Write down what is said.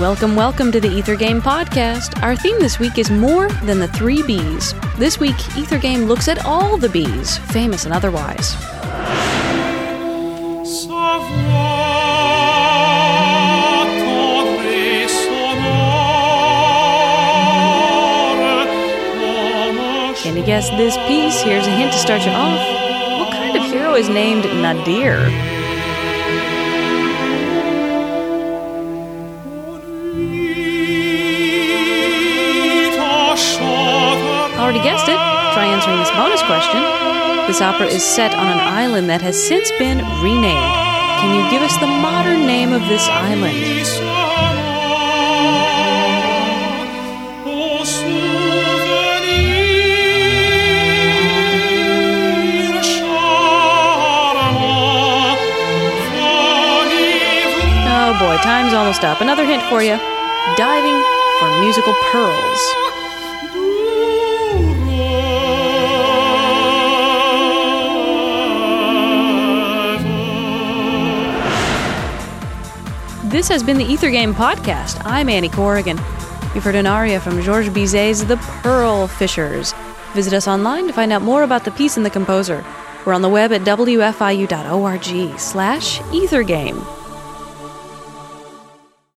Welcome, welcome to the Ether Game Podcast. Our theme this week is more than the three Bs. This week, Ether Game looks at all the Bs, famous and otherwise. Can you guess this piece? Here's a hint to start you off. What kind of hero is named Nadir? Try answering this bonus question. This opera is set on an island that has since been renamed. Can you give us the modern name of this island? Oh boy, time's almost up. Another hint for you diving for musical pearls. This has been the Ether Game Podcast. I'm Annie Corrigan. You've heard an aria from Georges Bizet's The Pearl Fishers. Visit us online to find out more about the piece and the composer. We're on the web at wfiu.org slash ethergame.